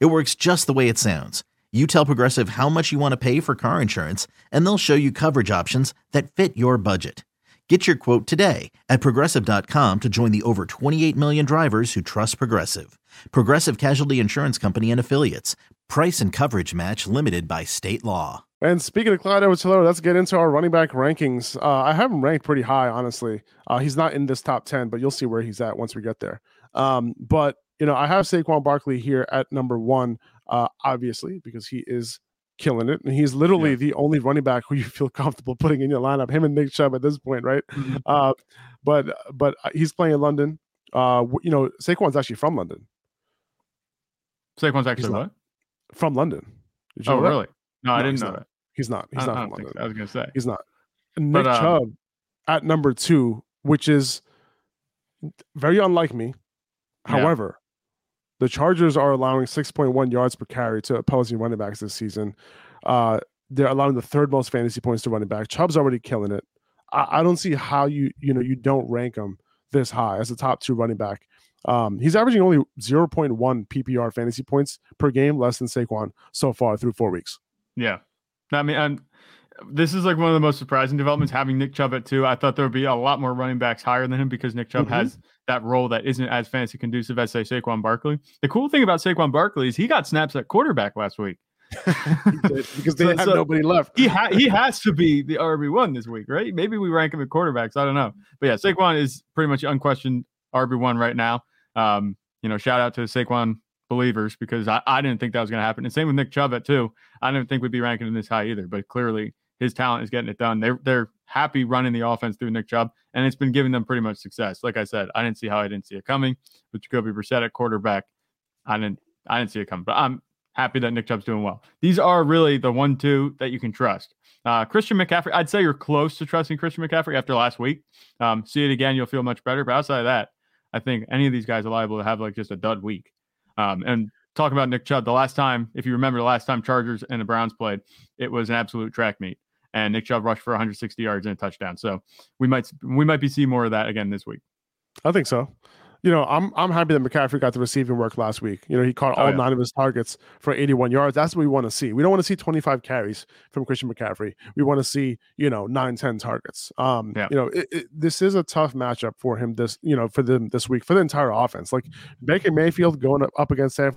It works just the way it sounds. You tell Progressive how much you want to pay for car insurance, and they'll show you coverage options that fit your budget. Get your quote today at progressive.com to join the over 28 million drivers who trust Progressive. Progressive Casualty Insurance Company and Affiliates. Price and coverage match limited by state law. And speaking of Clyde Edwards let's get into our running back rankings. Uh, I have him ranked pretty high, honestly. Uh, he's not in this top 10, but you'll see where he's at once we get there. Um, but you know, I have Saquon Barkley here at number one, uh, obviously, because he is killing it. And he's literally yeah. the only running back who you feel comfortable putting in your lineup, him and Nick Chubb at this point, right? Mm-hmm. Uh, but but uh, he's playing in London. Uh, you know, Saquon's actually from London. Saquon's actually what? From London. oh, really? No, no, I didn't know not. that. He's not. He's I, not I from London. So. I was going to say. He's not. Nick but, um, Chubb at number two, which is very unlike me. Yeah. However, the Chargers are allowing 6.1 yards per carry to opposing running backs this season. Uh, they're allowing the third most fantasy points to running back. Chubb's already killing it. I, I, don't see how you you know you don't rank him this high as a top two running back. Um, he's averaging only 0.1 PPR fantasy points per game, less than Saquon so far through four weeks. Yeah, I mean, and this is like one of the most surprising developments having Nick Chubb at two. I thought there would be a lot more running backs higher than him because Nick Chubb mm-hmm. has that role that isn't as fancy conducive as say Saquon Barkley. The cool thing about Saquon Barkley is he got snaps at quarterback last week. because they so, have so nobody left. he ha- he has to be the RB one this week, right? Maybe we rank him at quarterbacks. I don't know, but yeah, Saquon is pretty much unquestioned RB one right now. Um, you know, shout out to Saquon believers because I, I didn't think that was going to happen. And same with Nick Chubb at two. I didn't think we'd be ranking him this high either, but clearly his talent is getting it done. They're they're happy running the offense through Nick Chubb, and it's been giving them pretty much success. Like I said, I didn't see how I didn't see it coming with Jacoby Brissett at quarterback. I didn't I didn't see it coming, but I'm happy that Nick Chubb's doing well. These are really the one two that you can trust. Uh, Christian McCaffrey, I'd say you're close to trusting Christian McCaffrey after last week. Um, see it again, you'll feel much better. But outside of that, I think any of these guys are liable to have like just a dud week. Um, and talking about Nick Chubb, the last time, if you remember, the last time Chargers and the Browns played, it was an absolute track meet and Nick Chubb rushed for 160 yards and a touchdown. So we might we might be seeing more of that again this week. I think so. You know, I'm I'm happy that McCaffrey got the receiving work last week. You know, he caught oh, all oh, yeah. nine of his targets for 81 yards. That's what we want to see. We don't want to see 25 carries from Christian McCaffrey. We want to see, you know, nine, 10 targets. Um, yeah. you know, it, it, this is a tough matchup for him this, you know, for them this week, for the entire offense. Like Baker Mayfield going up, up against San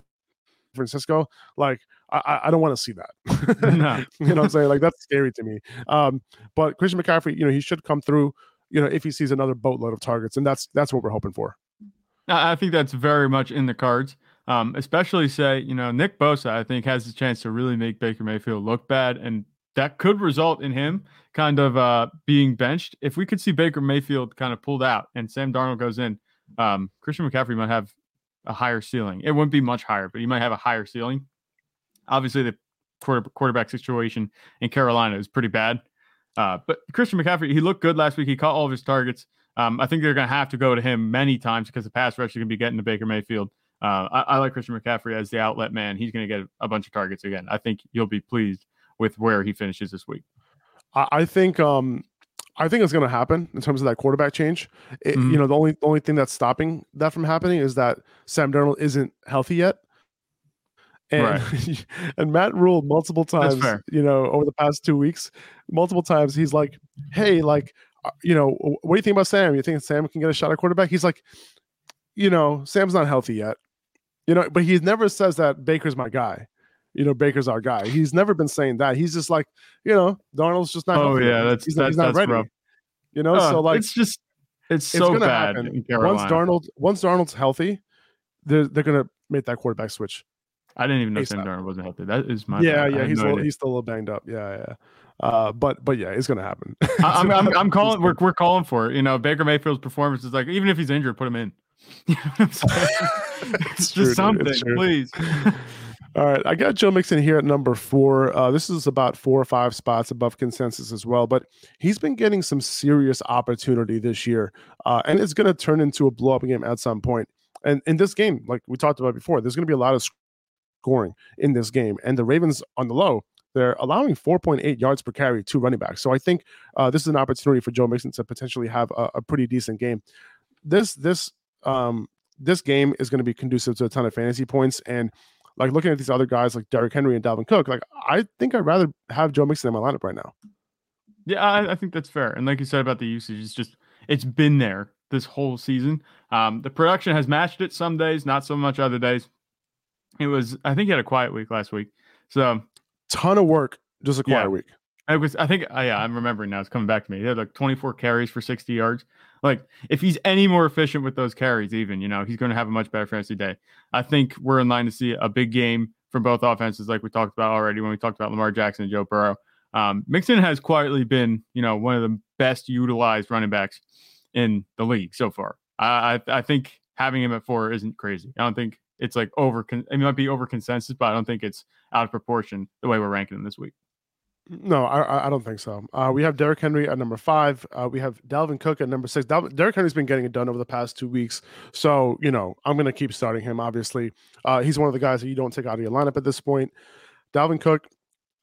Francisco, like I, I don't want to see that. no. you know what I'm saying? Like that's scary to me. Um, but Christian McCaffrey, you know, he should come through, you know, if he sees another boatload of targets, and that's that's what we're hoping for. I think that's very much in the cards. Um, especially say, you know, Nick Bosa, I think has the chance to really make Baker Mayfield look bad, and that could result in him kind of uh, being benched. If we could see Baker Mayfield kind of pulled out and Sam Darnold goes in, um, Christian McCaffrey might have a higher ceiling. It wouldn't be much higher, but he might have a higher ceiling. Obviously, the quarter, quarterback situation in Carolina is pretty bad. Uh, but Christian McCaffrey, he looked good last week. He caught all of his targets. Um, I think they're going to have to go to him many times because the pass rush is going to be getting to Baker Mayfield. Uh, I, I, like Christian McCaffrey as the outlet man. He's going to get a bunch of targets again. I think you'll be pleased with where he finishes this week. I, I think um, I think it's going to happen in terms of that quarterback change. It, mm-hmm. You know, the only the only thing that's stopping that from happening is that Sam Darnold isn't healthy yet. And right. and Matt Rhule multiple times, you know, over the past two weeks, multiple times he's like, "Hey, like, uh, you know, what do you think about Sam? You think Sam can get a shot at quarterback?" He's like, "You know, Sam's not healthy yet." You know, but he never says that Baker's my guy. You know, Baker's our guy. He's never been saying that. He's just like, you know, Darnold's just not. Oh yeah, that's he's, that's, he's not that's ready. Rough. You know, uh, so like it's just it's so it's bad. Once Darnold, once Darnold's healthy, they're they're gonna make that quarterback switch. I didn't even know Sam Darnold wasn't healthy. That is my yeah, bad. yeah. He's no little, he's still a little banged up. Yeah, yeah. Uh, but but yeah, it's gonna happen. I'm, I'm, I'm calling. We're we're calling for it. You know, Baker Mayfield's performance is like even if he's injured, put him in. You know it's true, just something, it's please. All right, I got Joe Mixon here at number four. Uh, this is about four or five spots above consensus as well, but he's been getting some serious opportunity this year, uh, and it's going to turn into a blow up game at some point. And in this game, like we talked about before, there's going to be a lot of scoring in this game, and the Ravens on the low, they're allowing 4.8 yards per carry to running backs. So I think uh, this is an opportunity for Joe Mixon to potentially have a, a pretty decent game. This this um, this game is going to be conducive to a ton of fantasy points and like looking at these other guys like Derrick Henry and Dalvin Cook, like I think I'd rather have Joe Mixon in my lineup right now. Yeah, I, I think that's fair. And like you said about the usage, it's just it's been there this whole season. Um, the production has matched it some days, not so much other days. It was, I think, he had a quiet week last week. So, ton of work, just a quiet yeah. week. I was, I think, uh, yeah, I'm remembering now. It's coming back to me. He had like 24 carries for 60 yards. Like, if he's any more efficient with those carries, even, you know, he's going to have a much better fantasy day. I think we're in line to see a big game from both offenses, like we talked about already when we talked about Lamar Jackson and Joe Burrow. Um, Mixon has quietly been, you know, one of the best utilized running backs in the league so far. I, I, I think having him at four isn't crazy. I don't think it's like over. It might be over consensus, but I don't think it's out of proportion the way we're ranking him this week. No, I, I don't think so. Uh, we have Derrick Henry at number five. Uh, we have Dalvin Cook at number six. Dal- Derrick Henry's been getting it done over the past two weeks, so you know I'm going to keep starting him. Obviously, uh, he's one of the guys that you don't take out of your lineup at this point. Dalvin Cook,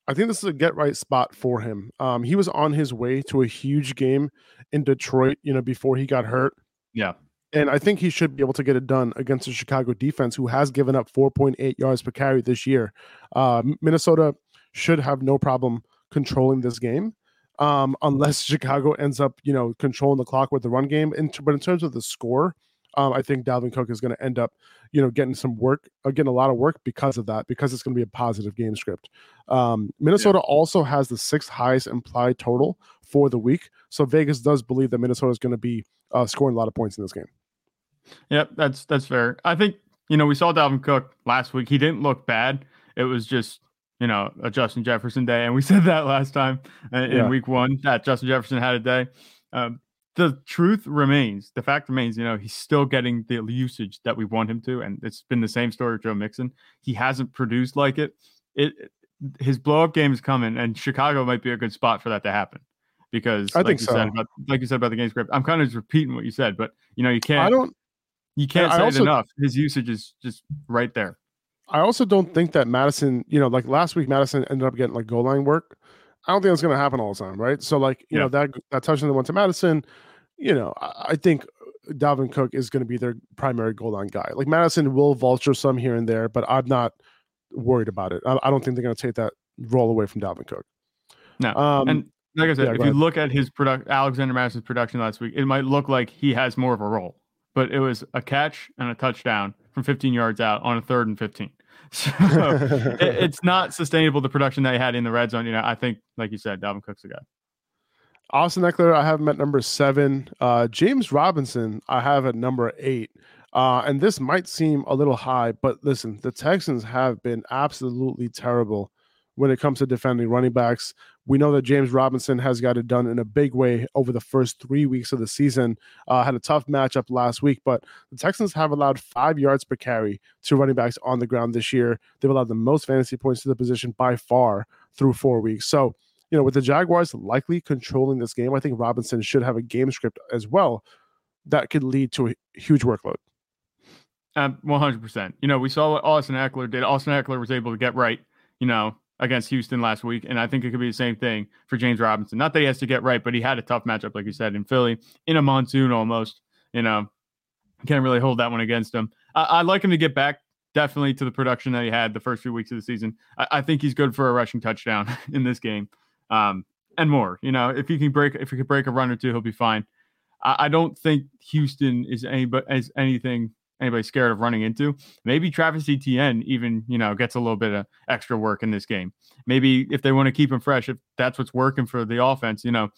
I think this is a get right spot for him. Um, he was on his way to a huge game in Detroit, you know, before he got hurt. Yeah. And I think he should be able to get it done against the Chicago defense, who has given up 4.8 yards per carry this year. Uh, Minnesota should have no problem controlling this game, um, unless Chicago ends up, you know, controlling the clock with the run game. In, but in terms of the score, um, I think Dalvin Cook is going to end up, you know, getting some work, uh, getting a lot of work because of that, because it's going to be a positive game script. Um, Minnesota yeah. also has the sixth highest implied total for the week, so Vegas does believe that Minnesota is going to be uh, scoring a lot of points in this game. Yep, that's that's fair. I think you know we saw Dalvin Cook last week. He didn't look bad. It was just you know a Justin Jefferson day, and we said that last time uh, in yeah. week one that Justin Jefferson had a day. Um, the truth remains, the fact remains, you know, he's still getting the usage that we want him to, and it's been the same story with Joe Mixon. He hasn't produced like it. It his blow up game is coming, and Chicago might be a good spot for that to happen. Because I like think you so. said about like you said about the game script, I'm kind of just repeating what you said, but you know, you can't. I don't. You can't say also, it enough. His usage is just right there. I also don't think that Mattison, you know, like last week, Mattison ended up getting like goal line work. I don't think that's going to happen all the time, right? So, like, you yeah. know, that that touchdown that went to Mattison, you know, I, I think Dalvin Cook is going to be their primary goal line guy. Like Mattison will vulture some here and there, but I'm not worried about it. I, I don't think they're going to take that role away from Dalvin Cook. No, um, and like I said, yeah, if you ahead. look at his product, Alexander Mattison's production last week, it might look like he has more of a role, but it was a catch and a touchdown from 15 yards out on a third and 15. So it, it's not sustainable the production they had in the red zone. You know, I think, like you said, Dalvin Cook's a guy. Austin Ekeler, I have him at number seven. Uh, James Robinson, I have at number eight. Uh, and this might seem a little high, but listen, the Texans have been absolutely terrible when it comes to defending running backs. We know that James Robinson has got it done in a big way over the first three weeks of the season. Uh, had a tough matchup last week, but the Texans have allowed five yards per carry to running backs on the ground this year. They've allowed the most fantasy points to the position by far through four weeks. So, you know, with the Jaguars likely controlling this game, I think Robinson should have a game script as well that could lead to a huge workload. Um, 100%. You know, we saw what Austin Ekeler did. Austin Ekeler was able to get right, you know, against Houston last week. And I think it could be the same thing for James Robinson. Not that he has to get right, but he had a tough matchup, like you said, in Philly, in a monsoon almost. You know, can't really hold that one against him. I, would like him to get back definitely to the production that he had the first few weeks of the season. I, I think he's good for a rushing touchdown in this game. Um, and more. You know, if he can break if he could break a run or two, he'll be fine. I, I don't think Houston is any but as anything anybody scared of running into. Maybe Travis Etienne even, you know, gets a little bit of extra work in this game. Maybe if they want to keep him fresh, if that's what's working for the offense, you know,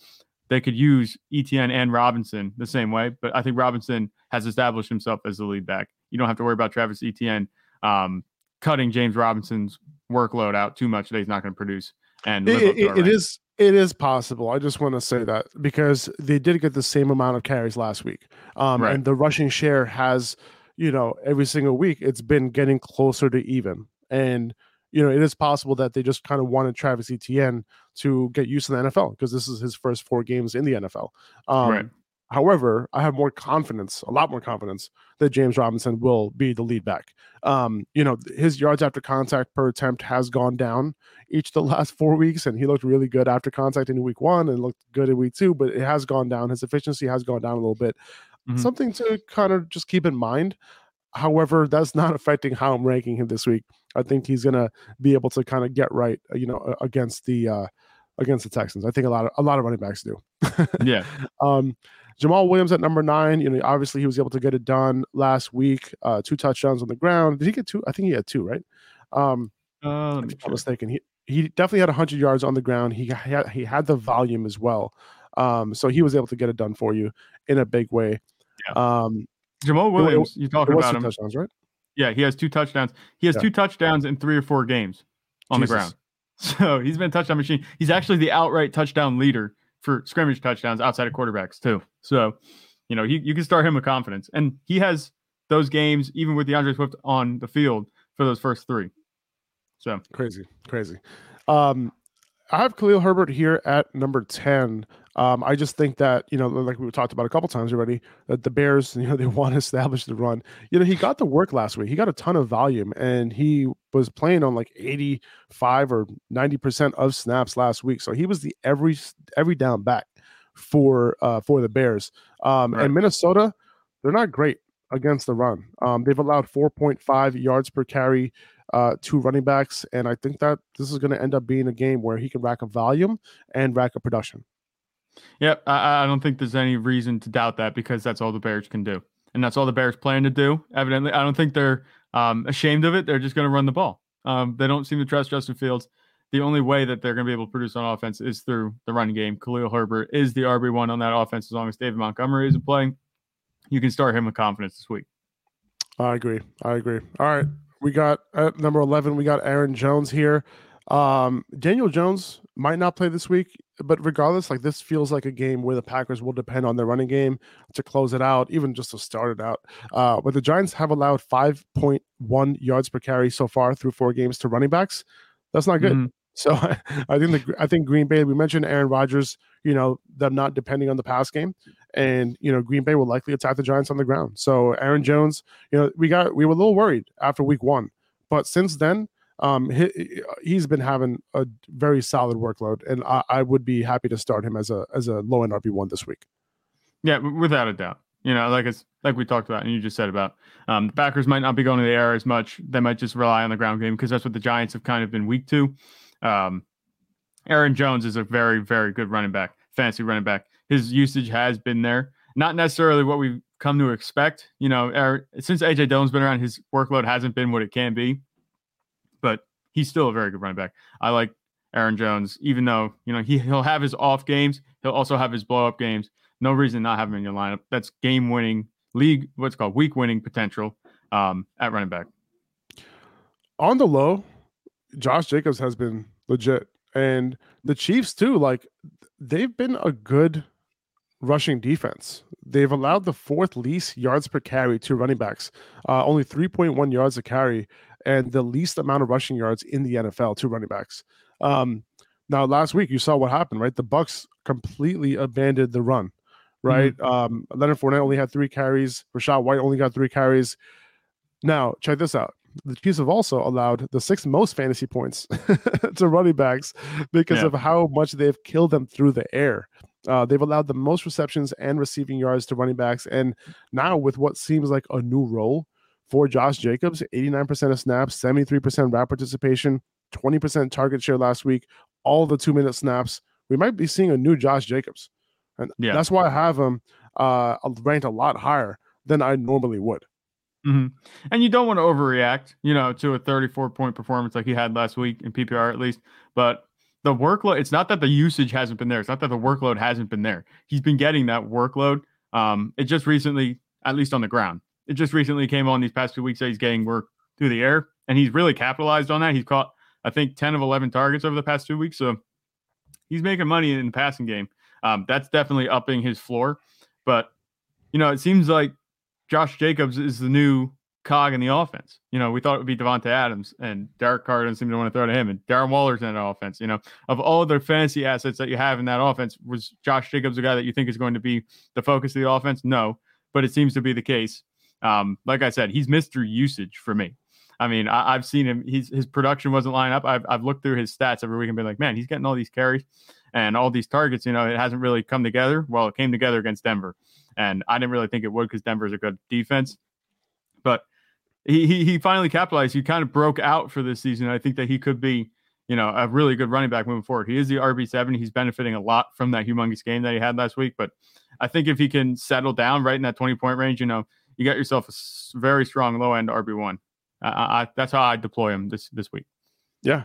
they could use Etienne and Robinson the same way. But I think Robinson has established himself as the lead back. You don't have to worry about Travis Etienne um, cutting James Robinson's workload out too much that he's not going to produce. And it, it, it is it is possible. I just want to say that because they did get the same amount of carries last week, um, right. and the rushing share has you know, every single week it's been getting closer to even. And you know, it is possible that they just kind of wanted Travis Etienne to get used to the NFL because this is his first four games in the NFL. Um, right. However, I have more confidence, a lot more confidence, that James Robinson will be the lead back. Um, you know, his yards after contact per attempt has gone down each the last four weeks, and he looked really good after contact in week one and looked good in week two, but it has gone down. His efficiency has gone down a little bit. Mm-hmm. Something to kind of just keep in mind. However, that's not affecting how I'm ranking him this week. I think he's gonna be able to kind of get right, uh, you know, against the uh against the Texans. I think a lot of a lot of running backs do. yeah. Um Jamaal Williams at number nine. You know, obviously he was able to get it done last week. Uh, two touchdowns on the ground. Did he get two? I think he had two, right? Um, uh, I'm not mistaken. He he definitely had 100 yards on the ground. He had he had the volume as well. Um, so he was able to get it done for you in a big way. Yeah. Um, Jamaal Williams, you talking about him? Touchdowns, right? Yeah, he has two touchdowns. He has yeah. two touchdowns in three or four games on Jesus. the ground. So he's been touchdown machine. He's actually the outright touchdown leader for scrimmage touchdowns outside of quarterbacks too. So, you know, he, you can start him with confidence, and he has those games even with D'Andre Swift on the field for those first three. So crazy, crazy. Um, I have Khalil Herbert here at number ten. Um, I just think that you know, like we talked about a couple times already, that the Bears, you know, they want to establish the run. You know, he got the work last week. He got a ton of volume, and he was playing on like eighty-five or ninety percent of snaps last week. So he was the every every down back for uh for the Bears. Um, right. and Minnesota, they're not great against the run. Um, they've allowed four point five yards per carry uh, two running backs, and I think that this is going to end up being a game where he can rack up volume and rack up production. Yep, I, I don't think there's any reason to doubt that because that's all the Bears can do, and that's all the Bears plan to do. Evidently, I don't think they're um, ashamed of it. They're just going to run the ball. Um, they don't seem to trust Justin Fields. The only way that they're going to be able to produce on offense is through the running game. Khalil Herbert is the RB one on that offense as long as David Montgomery isn't playing. You can start him with confidence this week. I agree. I agree. All right, we got at number eleven. We got Aaron Jones here. Um, Daniel Jones might not play this week, but regardless, like this feels like a game where the Packers will depend on their running game to close it out, even just to start it out. Uh, but the Giants have allowed 5.1 yards per carry so far through four games to running backs. That's not good. Mm-hmm. So I think the I think Green Bay. We mentioned Aaron Rodgers. You know them not depending on the pass game, and you know Green Bay will likely attack the Giants on the ground. So Aaron Jones. You know we got we were a little worried after Week One, but since then um, he, he's been having a very solid workload, and I, I would be happy to start him as a as a low end RB one this week. Yeah, without a doubt. You know, like it's like we talked about, and you just said about um, the Packers might not be going to the air as much. They might just rely on the ground game because that's what the Giants have kind of been weak to. Um, Aaron Jones is a very, very good running back, fancy running back. His usage has been there, not necessarily what we've come to expect. You know, Aaron, since AJ Dillon's been around, his workload hasn't been what it can be but he's still a very good running back. I like Aaron Jones, even though you know he he'll have his off games, he'll also have his blow up games. No reason not have him in your lineup. That's game winning league, what's called week winning potential um, at running back. On the low, Josh Jacobs has been legit, and the Chiefs too. Like they've been a good rushing defense. They've allowed the fourth least yards per carry to running backs, uh, only 3.1 yards a carry and the least amount of rushing yards in the NFL to running backs. Um, now, last week you saw what happened, right? The Bucs completely abandoned the run, right? Mm-hmm. Um, Leonard Fournette only had three carries. Rachaad White only got three carries. Now, check this out. The Chiefs have also allowed the sixth most fantasy points to running backs because yeah. of how much they've killed them through the air. Uh, they've allowed the most receptions and receiving yards to running backs. And now, with what seems like a new role for Josh Jacobs 89% of snaps, 73% route participation, 20% target share last week, all the two minute snaps. We might be seeing a new Josh Jacobs. And yeah. that's why I have him uh, ranked a lot higher than I normally would. Mm-hmm. And you don't want to overreact, you know, to a 34 point performance like he had last week in PPR at least. But the workload, it's not that the usage hasn't been there. It's not that the workload hasn't been there. He's been getting that workload. Um, it just recently, at least on the ground, it just recently came on these past two weeks that he's getting work through the air, and he's really capitalized on that. He's caught, I think, 10 of 11 targets over the past two weeks. So he's making money in the passing game. Um, that's definitely upping his floor. But, you know, it seems like Josh Jacobs is the new cog in the offense. You know, we thought it would be Davante Adams and Derek Carr doesn't seem to want to throw to him and Darren Waller's in that offense. You know, of all the fantasy assets that you have in that offense, was Josh Jacobs a guy that you think is going to be the focus of the offense? No, but it seems to be the case. Um, like I said, he's Mr. Usage for me. I mean, I, have seen him. He's his production wasn't lining up. I've I've looked through his stats every week and been like, man, he's getting all these carries and all these targets. You know, it hasn't really come together. Well, it came together against Denver, and I didn't really think it would because Denver's a good defense. But he, he he finally capitalized. He kind of broke out for this season. I think that he could be, you know, a really good running back moving forward. He is the RB seven. He's benefiting a lot from that humongous game that he had last week. But I think if he can settle down right in that twenty point range, you know, you got yourself a very strong low end RB one. I, that's how I deploy him this this week. Yeah,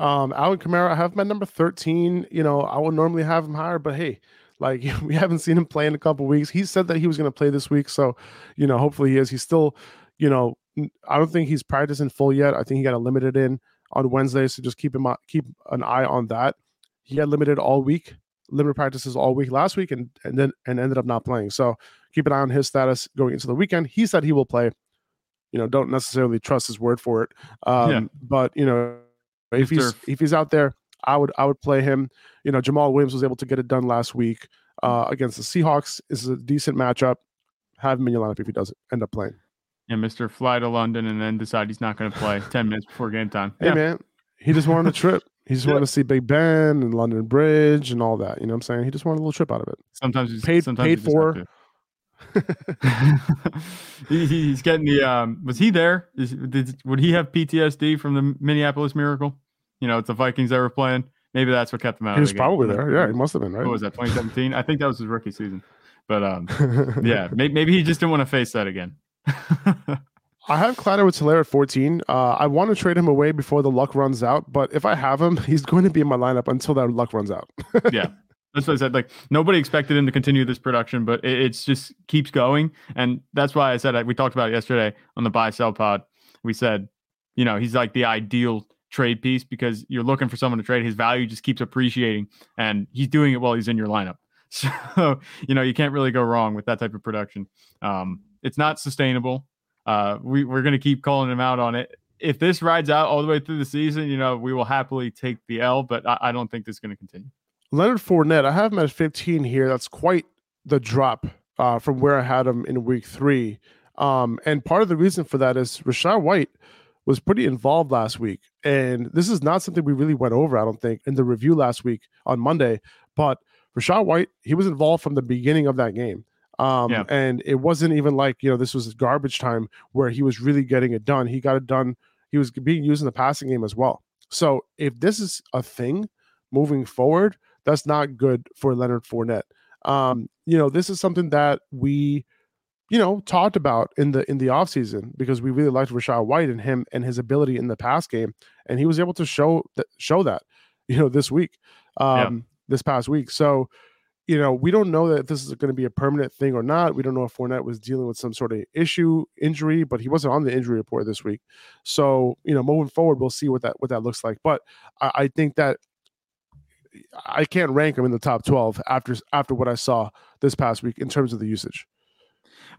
Um, Alvin Kamara, I have at number 13. You know, I would normally have him higher, but hey, like we haven't seen him play in a couple weeks. He said that he was going to play this week, so you know, hopefully he is. He's still, you know, I don't think he's practicing full yet. I think he got a limited in on Wednesday, so just keep him keep an eye on that. He had limited all week, limited practices all week last week, and and then and ended up not playing. So keep an eye on his status going into the weekend. He said he will play. You know, don't necessarily trust his word for it. Um, yeah. But you know, if he's if he's out there, I would I would play him. You know, Jamaal Williams was able to get it done last week uh, against the Seahawks. This is a decent matchup. Have him in your lineup if he doesn't end up playing. Yeah, Mister fly to London and then decide he's not going to play ten minutes before game time. Hey yeah. man, he just wanted a trip. He just wanted to see Big Ben and London Bridge and all that. You know what I'm saying? He just wanted a little trip out of it. Sometimes he's paid sometimes paid for. He, he's getting the um was he there? Is, did, would he have ptsd from the minneapolis miracle? You know it's the vikings that were playing maybe that's what kept him out he was probably there. Yeah he must have been right? What was that 2017 i think that was his rookie season. But um yeah maybe, maybe he just didn't want to face that again. I have Clyde Edwards-Helaire at 14. Uh, I want to trade him away before the luck runs out, but if I have him, he's going to be in my lineup until that luck runs out. yeah, that's what I said. Like nobody expected him to continue this production, but it it's just keeps going, and that's why I said we talked about it yesterday on the buy sell pod. We said, you know, he's like the ideal trade piece because you're looking for someone to trade. His value just keeps appreciating, and he's doing it while he's in your lineup. So you know you can't really go wrong with that type of production. Um, it's not sustainable. Uh, we we're gonna keep calling him out on it. If this rides out all the way through the season, you know we will happily take the L, but I, I don't think this is going to continue. Leonard Fournette, I have him at 15 here. That's quite the drop uh, from where I had him in week three. Um, and part of the reason for that is Rachaad White was pretty involved last week. And this is not something we really went over, I don't think, in the review last week on Monday. But Rachaad White, he was involved from the beginning of that game. Um, yeah. And it wasn't even like, you know, this was garbage time where he was really getting it done. He got it done. He was being used in the passing game as well. So if this is a thing moving forward, that's not good for Leonard Fournette. Um, you know, this is something that we, you know, talked about in the in the offseason because we really liked Rachaad White and him and his ability in the pass game. And he was able to show that show that, you know, this week, um, yeah. this past week. So, you know, we don't know that this is going to be a permanent thing or not. We don't know if Fournette was dealing with some sort of issue, injury, but he wasn't on the injury report this week. So, you know, moving forward, we'll see what that what that looks like. But I, I think that I can't rank him in the top 12 after after what I saw this past week in terms of the usage.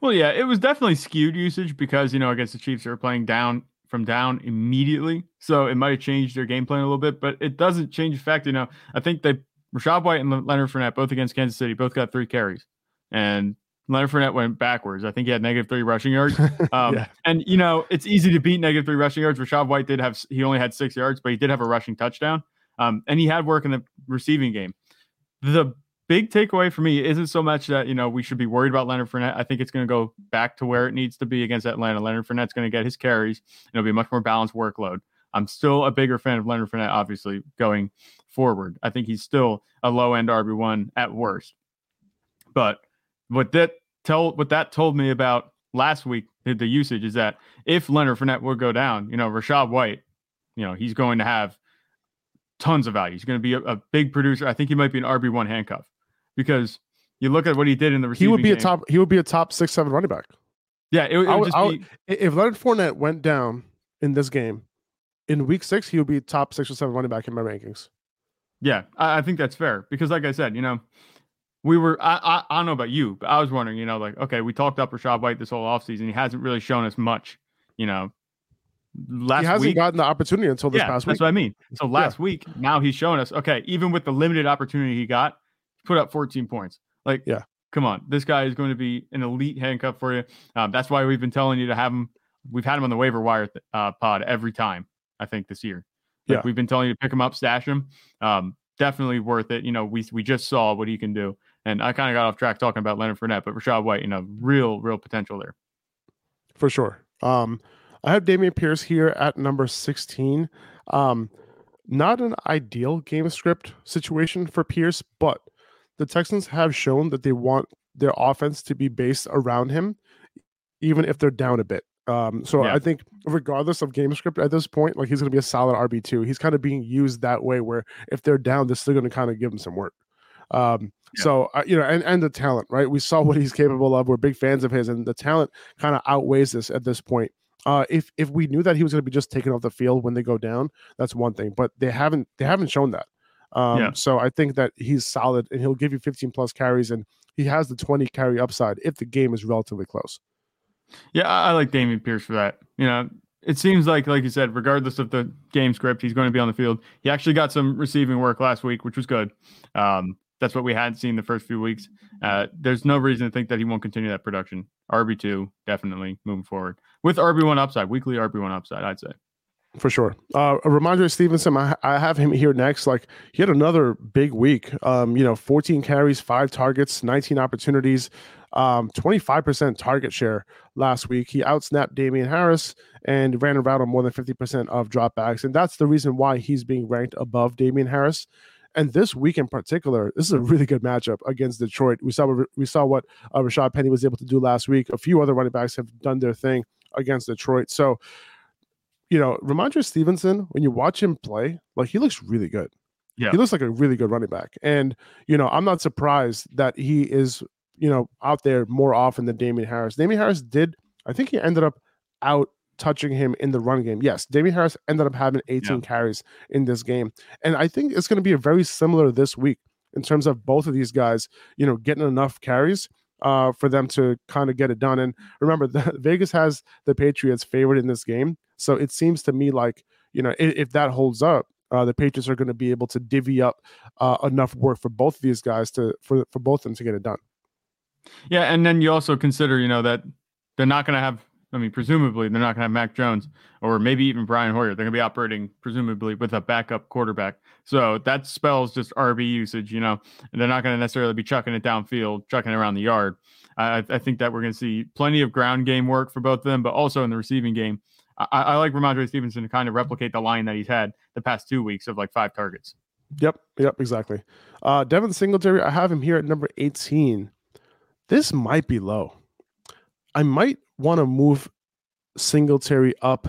Well, yeah, it was definitely skewed usage because you know against the Chiefs they were playing down from down immediately, so it might have changed their game plan a little bit, but it doesn't change the fact. You know, I think they Rachaad White and Leonard Fournette both against Kansas City both got three carries, and Leonard Fournette went backwards. I think he had negative three rushing yards. Um, yeah. And you know, it's easy to beat negative three rushing yards. Rachaad White did have he only had six yards, but he did have a rushing touchdown. Um, and he had work in the receiving game. The big takeaway for me isn't so much that you know we should be worried about Leonard Fournette. I think it's going to go back to where it needs to be against Atlanta. Leonard Fournette's going to get his carries. It'll be a much more balanced workload. I'm still a bigger fan of Leonard Fournette, obviously going forward. I think he's still a low end RB one at worst. But what that tell what that told me about last week, the, the usage is that if Leonard Fournette would go down, you know, Rachaad White, you know, he's going to have tons of value. He's going to be a, a big producer. I think he might be an RB one handcuff because you look at what he did in the receiving. He would be game. a top. He would be a top six, seven running back. Yeah, it, it would, I would- I be. if Leonard Fournette went down in this game in week six, he would be top six or seven running back in my rankings. Yeah, I, I think that's fair because, like I said, you know, we were. I, I I don't know about you, but I was wondering, you know, like okay, we talked up Rachaad White this whole offseason. He hasn't really shown us much, you know. Last he hasn't week, gotten the opportunity until this yeah, past week. that's what I mean. So last week, now he's showing us, okay, even with the limited opportunity he got, put up 14 points. Like, Yeah. come on, this guy is going to be an elite handcuff for you. Um, that's why we've been telling you to have him. We've had him on the waiver wire th- uh, pod every time. I think this year. Like, Yeah. we've been telling you to pick him up, stash him. Um, definitely worth it. You know, we we just saw what he can do, and I kind of got off track talking about Leonard Fournette, but Rachaad White, you know, real real potential there. for sure. Um, I have Dameon Pierce here at number 16. Um, not an ideal game script situation for Pierce, but the Texans have shown that they want their offense to be based around him, even if they're down a bit. Um, so Yeah. I think regardless of game script at this point, like he's going to be a solid RB two. He's kind of being used that way, where if they're down, they're still going to kind of give him some work. Um, Yeah. so uh, you know, and and the talent, right? We saw what he's capable of. We're big fans of his, and the talent kind of outweighs this at this point. Uh, if if we knew that he was going to be just taken off the field when they go down, that's one thing. But they haven't they haven't shown that. Um, Yeah. So I think that he's solid, and he'll give you 15 plus carries, and he has the 20 carry upside if the game is relatively close. Yeah, I, I like Dameon Pierce for that. You know, it seems like, like you said, regardless of the game script, he's going to be on the field. He actually got some receiving work last week, which was good. Um, that's what we hadn't seen the first few weeks. Uh, there's no reason to think that he won't continue that production. RB two definitely moving forward with RB one upside, weekly RB one upside. I'd say. For sure. Uh, Rhamondre Stevenson, I, I have him here next. Like he had another big week. Um, you know, 14 carries, five targets, 19 opportunities, um, 25% target share last week. He outsnapped Damien Harris and ran around on more than 50% of dropbacks. And that's the reason why he's being ranked above Damien Harris. And this week in particular, this is a really good matchup against Detroit. We saw we saw what uh, Rashaad Penny was able to do last week. A few other running backs have done their thing against Detroit. So you know, Rhamondre Stevenson, when you watch him play, like he looks really good. Yeah. He looks like a really good running back. And, you know, I'm not surprised that he is, you know, out there more often than Damien Harris. Damien Harris did, I think he ended up out touching him in the run game. Yes, Damien Harris ended up having 18 carries in this game. And I think it's going to be a very similar this week in terms of both of these guys, you know, getting enough carries uh, for them to kind of get it done. And remember, the, Vegas has the Patriots favored in this game. So it seems to me like, you know, if, if that holds up, uh, the Patriots are going to be able to divvy up uh, enough work for both of these guys to for for both of them to get it done. Yeah, and then you also consider, you know, that they're not going to have. I mean, presumably they're not going to have Mac Jones or maybe even Brian Hoyer. They're going to be operating presumably with a backup quarterback. So that spells just RB usage, you know, and they're not going to necessarily be chucking it downfield, chucking it around the yard. I, I think that we're going to see plenty of ground game work for both of them, but also in the receiving game. I, I like Rhamondre Stevenson to kind of replicate the line that he's had the past two weeks of like five targets. Yep, yep, exactly. Uh, Devin Singletary, I have him here at number 18. This might be low. I might want to move Singletary up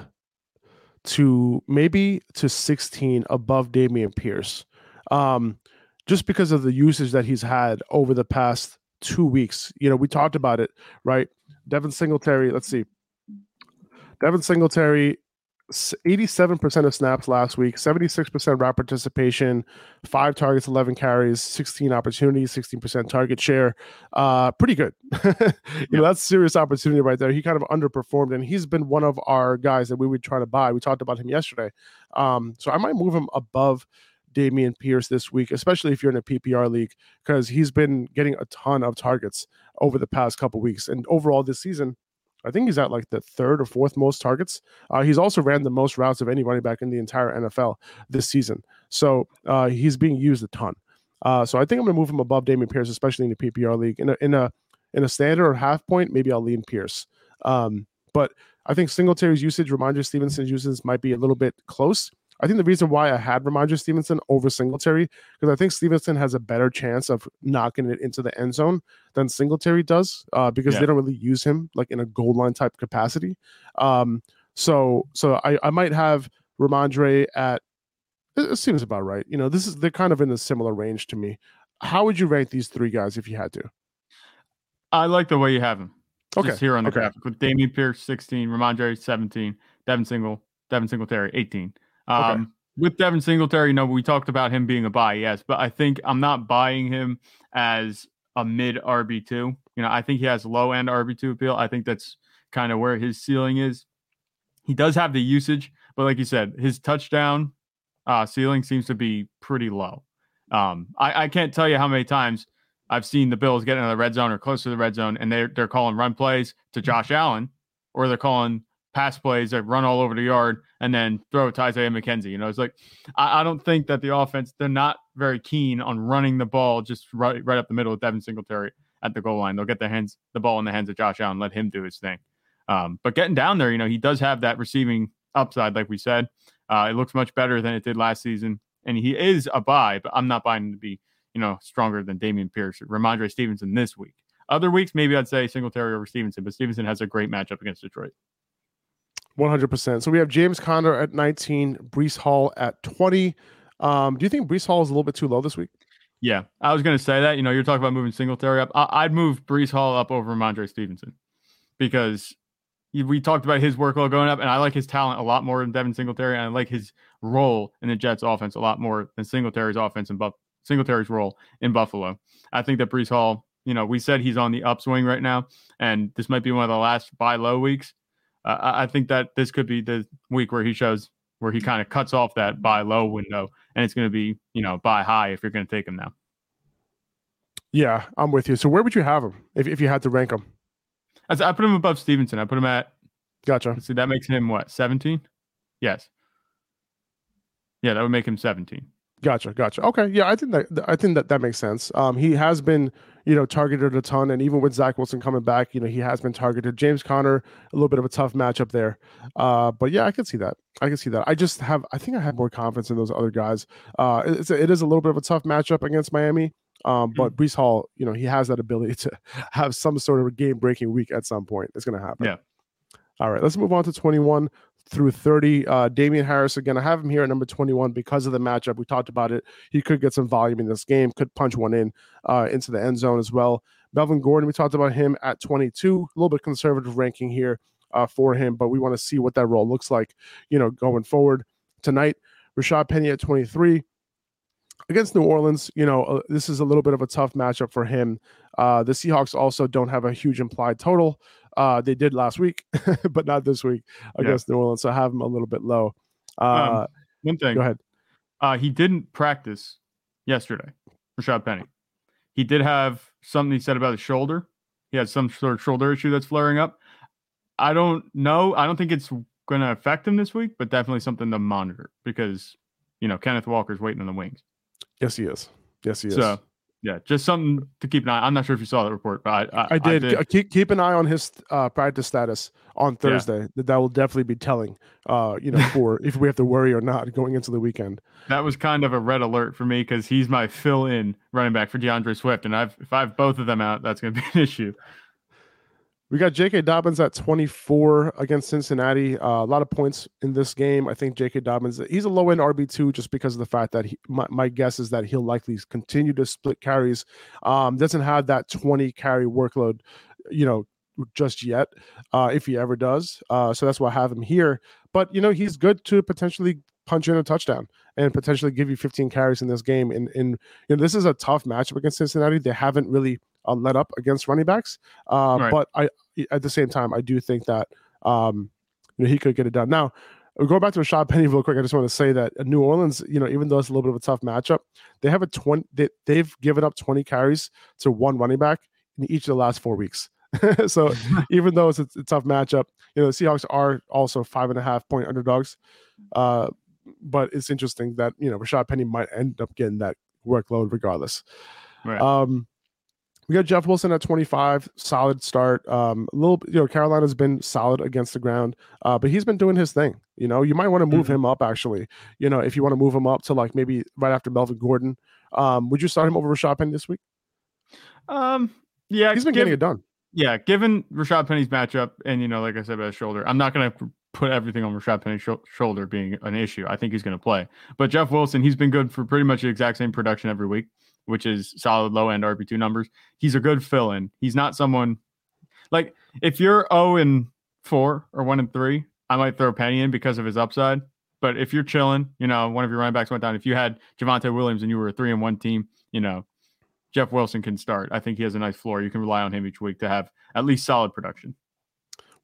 to maybe to 16 above Dameon Pierce. Um, just because of the usage that he's had over the past two weeks. You know, we talked about it, right? Devin Singletary, let's see. Devin Singletary, 87% of snaps last week, 76% route participation, five targets, 11 carries, 16 opportunities, 16% target share. Uh, pretty good. you know, that's serious opportunity right there. He kind of underperformed, and he's been one of our guys that we would try to buy. We talked about him yesterday. Um, so I might move him above Dameon Pierce this week, especially if you're in a PPR league, because he's been getting a ton of targets over the past couple weeks. And overall this season, I think he's at like the third or fourth most targets. Uh, he's also ran the most routes of any running back in the entire NFL this season. So uh, he's being used a ton. Uh, so I think I'm going to move him above Dameon Pierce, especially in the PPR league. In a in a in a standard or half point, maybe I'll lean Pierce. Um, but I think Singletary's usage, Rhamondre Stevenson's usage might be a little bit close. I think the reason why I had Rhamondre Stevenson over Singletary because I think Stevenson has a better chance of knocking it into the end zone than Singletary does uh, because Yeah. they don't really use him like in a goal line type capacity. Um, so so I, I might have Rhamondre at it it seems about right. You know, this is they're kind of in a similar range to me. How would you rank these three guys if you had to? I like the way you have him. Okay, Just here on the okay. graphic with Dameon Pierce 16, Rhamondre 17, Devin Single, Devin Singletary 18. Um, Okay. With Devin Singletary, you know, we talked about him being a buy, yes, but I think I'm not buying him as a mid RB2. You know, I think he has low end RB2 appeal. I think that's kind of where his ceiling is. He does have the usage, but like you said, his touchdown uh, ceiling seems to be pretty low. Um, I, I can't tell you how many times I've seen the Bills get into the red zone or close to the red zone, and they're they're calling run plays to Josh Allen, or they're calling pass plays that run all over the yard and then throw to Isaiah McKenzie. You know, it's like I, I don't think that the offense they're not very keen on running the ball just right right up the middle with Devin Singletary at the goal line. They'll get their hands the ball in the hands of Josh Allen, let him do his thing. Um, but getting down there, you know, he does have that receiving upside, like we said. Uh, it looks much better than it did last season, and he is a buy, but I'm not buying him to be you know, stronger than Dameon Pierce or Rhamondre Stevenson this week. Other weeks, maybe I'd say Singletary over Stevenson, but Stevenson has a great matchup against Detroit. One hundred percent. So we have James Conner at nineteen, Breece Hall at twenty. Um, do you think Breece Hall is a little bit too low this week? Yeah, I was going to say that. You know, you're talking about moving Singletary up. I- I'd move Breece Hall up over Rhamondre Stevenson because we talked about his workload going up, and I like his talent a lot more than Devin Singletary, and I like his role in the Jets' offense a lot more than Singletary's offense and Buff- Singletary's role in Buffalo. I think that Breece Hall, you know, we said he's on the upswing right now, and this might be one of the last buy low weeks. Uh, I I think that this could be the week where he shows where he kind of cuts off that buy low window, and it's going to be, you know, buy high if you're going to take him now. Yeah, I'm with you. So where would you have him if, if you had to rank him? I, I put him above Stevenson. I put him at Gotcha. see, that makes him what, 17? Yes. Yeah, that would make him 17. Gotcha, gotcha. Okay, yeah, I think that I think that that makes sense. Um, he has been, you know, targeted a ton, and even with Zach Wilson coming back, you know, he has been targeted. James Conner, a little bit of a tough matchup there, uh, but yeah, I can see that. I can see that. I just have, I think I have more confidence in those other guys. Uh, it's a, it is a little bit of a tough matchup against Miami, um, but Breece Hall, you know, he has that ability to have some sort of a game breaking week at some point. It's going to happen. Yeah. All right, let's move on to 21 through 30. Uh, Damien Harris, again, I have him here at number 21 because of the matchup. We talked about it. He could get some volume in this game, could punch one in uh, into the end zone as well. Melvin Gordon, we talked about him at 22. A little bit conservative ranking here uh, for him, but we want to see what that role looks like, you know, going forward. Tonight, Rashaad Penny at 23 against New Orleans, you know, uh, this is a little bit of a tough matchup for him. Uh, the Seahawks also don't have a huge implied total. Uh, they did last week, but not this week Yeah. against New Orleans. So I have him a little bit low. Uh, Um, One thing, go ahead. uh, he didn't practice yesterday, Rashaad Penny. He did have something he said about his shoulder. He had some sort of shoulder issue that's flaring up. I don't know. I don't think it's going to affect him this week, but definitely something to monitor because, you know, Kenneth Walker's waiting in the wings. Yes, he is. Yes, he is. So, yeah, just something to keep an eye. I'm not sure if you saw that report, but I, I, I did. K- Keep keep an eye on his uh, practice status on Yeah. Thursday. That that will definitely be telling. Uh, you know, for if we have to worry or not going into the weekend. That was kind of a red alert for me because he's my fill-in running back for D'Andre Swift, and I've if I have both of them out, that's going to be an issue. We got J.K. Dobbins at 24 against Cincinnati. Uh, a lot of points in this game. I think J.K. Dobbins, he's a low end RB2 just because of the fact that he, my, my guess is that he'll likely continue to split carries. Um, doesn't have that 20 carry workload, you know, just yet, uh, if he ever does. Uh, so that's why I have him here. But, you know, he's good to potentially punch in a touchdown and potentially give you 15 carries in this game. And, and you know, this is a tough matchup against Cincinnati. They haven't really uh, let up against running backs. Uh, Right. But I, at the same time, I do think that um, you know he could get it done. Now, going back to Rashaad Penny real quick, I just want to say that New Orleans, you know, even though it's a little bit of a tough matchup, they have a twenty. They, they've given up twenty carries to one running back in each of the last four weeks. so even though it's a, a tough matchup, you know, the Seahawks are also five and a half point underdogs. Uh, but it's interesting that you know Rashaad Penny might end up getting that workload regardless. Right. Um, we got Jeff Wilson at 25, solid start. Um, a little, you know, Carolina's been solid against the ground, uh, but he's been doing his thing. You know, you might want to move Mhm. him up actually. You know, if you want to move him up to like maybe right after Melvin Gordon, um, would you start him over Rashaad Penny this week? Um, yeah, He's been give- getting it done. Yeah, given Rashaad Penny's matchup, and you know, like I said about his shoulder, I'm not going to put everything on Rashaad Penny's sho- shoulder being an issue. I think he's going to play. But Jeff Wilson, he's been good for pretty much the exact same production every week, which is solid low end RB2 numbers. He's a good fill in. He's not someone like if you're 0 and 4 or 1 and 3, I might throw Penny in because of his upside. But if you're chilling, you know, one of your running backs went down. If you had Javonte Williams and you were a 3 and 1 team, you know, Jeff Wilson can start. I think he has a nice floor. You can rely on him each week to have at least solid production.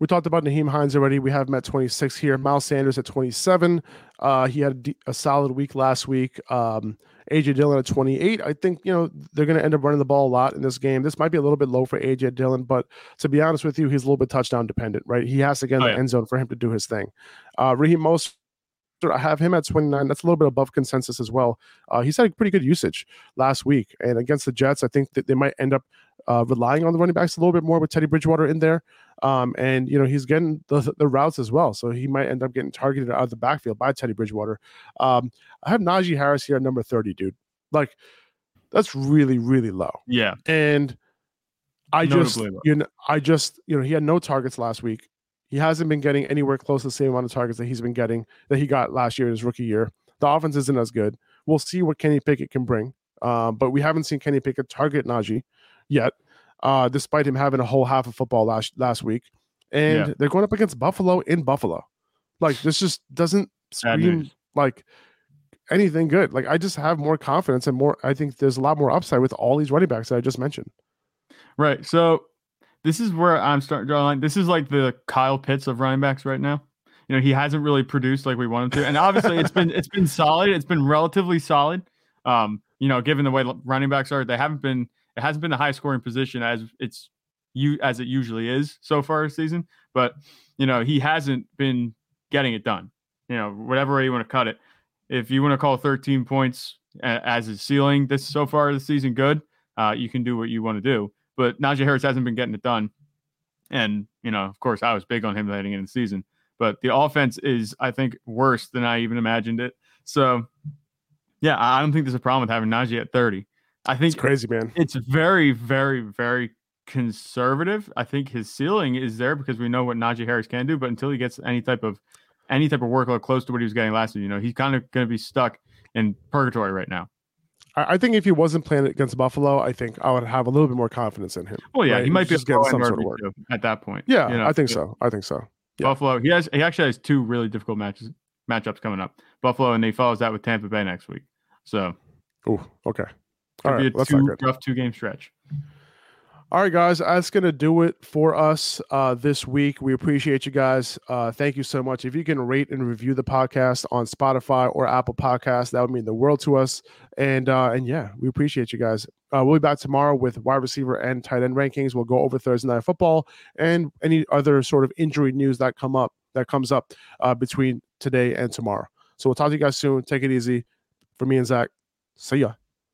We talked about Nyheim Hines already. We have him at 26 here. Miles Sanders at 27. Uh, he had a, solid week last week. Um, AJ Dillon at 28. I think, you know, they're going to end up running the ball a lot in this game. This might be a little bit low for AJ Dillon, but to be honest with you, he's a little bit touchdown dependent, right? He has to get in Oh, the yeah. end zone for him to do his thing. Uh, Raheem Mostert, I have him at 29. That's a little bit above consensus as well. Uh, he's had a pretty good usage last week. And against the Jets, I think that they might end up uh, relying on the running backs a little bit more with Teddy Bridgewater in there. Um, and you know he's getting the, the routes as well, so he might end up getting targeted out of the backfield by Teddy Bridgewater. Um, I have Najee Harris here at number thirty, dude. Like that's really really low. Yeah. And I just low. you know I just you know he had no targets last week. He hasn't been getting anywhere close to the same amount of targets that he's been getting that he got last year in his rookie year. The offense isn't as good. We'll see what Kenny Pickett can bring, um, but we haven't seen Kenny Pickett target Najee yet, uh, despite him having a whole half of football last last week. And Yeah. they're going up against Buffalo in Buffalo. Like this just doesn't scream like anything good. Like I just have more confidence and more. I think there's a lot more upside with all these running backs that I just mentioned. Right. So this is where I'm starting to draw a line. This is like the Kyle Pitts of running backs right now. You know, he hasn't really produced like we want him to. And obviously it's been it's been solid. It's been relatively solid. Um, you know, given the way running backs are, they haven't been it hasn't been the high scoring position as it's you as it usually is so far this season. But you know, he hasn't been getting it done. You know, whatever way you want to cut it. If you want to call 13 points as his ceiling this so far this season good, uh, you can do what you want to do. But Najee Harris hasn't been getting it done. And, you know, of course, I was big on him heading into the season. But the offense is, I think, worse than I even imagined it. So, yeah, I don't think there's a problem with having Najee at 30. I think It's crazy, man. it's very, very, very conservative. I think his ceiling is there because we know what Najee Harris can do, but until he gets any type of any type of workload close to what he was getting last year, you know, he's kind of going to be stuck in purgatory right now. I, I think if he wasn't playing against Buffalo, I think I would have a little bit more confidence in him. Well, yeah, right? he might be getting some sort of work. at that point. Yeah, you know? I think so. I think so. yeah. Buffalo. He has he actually has two really difficult matches matchups coming up. Buffalo and he follows that with Tampa Bay next week. So Ooh, okay. Could All be right, a two, rough two game stretch. All right, guys, that's going to do it for us uh, this week. We appreciate you guys. Uh, thank you so much. If you can rate and review the podcast on Spotify or Apple Podcasts, that would mean the world to us. And uh, and yeah, we appreciate you guys. Uh, we'll be back tomorrow with wide receiver and tight end rankings. We'll go over Thursday night football and any other sort of injury news that come up that comes up uh, between today and tomorrow. So we'll talk to you guys soon. Take it easy. For me and Zach, see ya.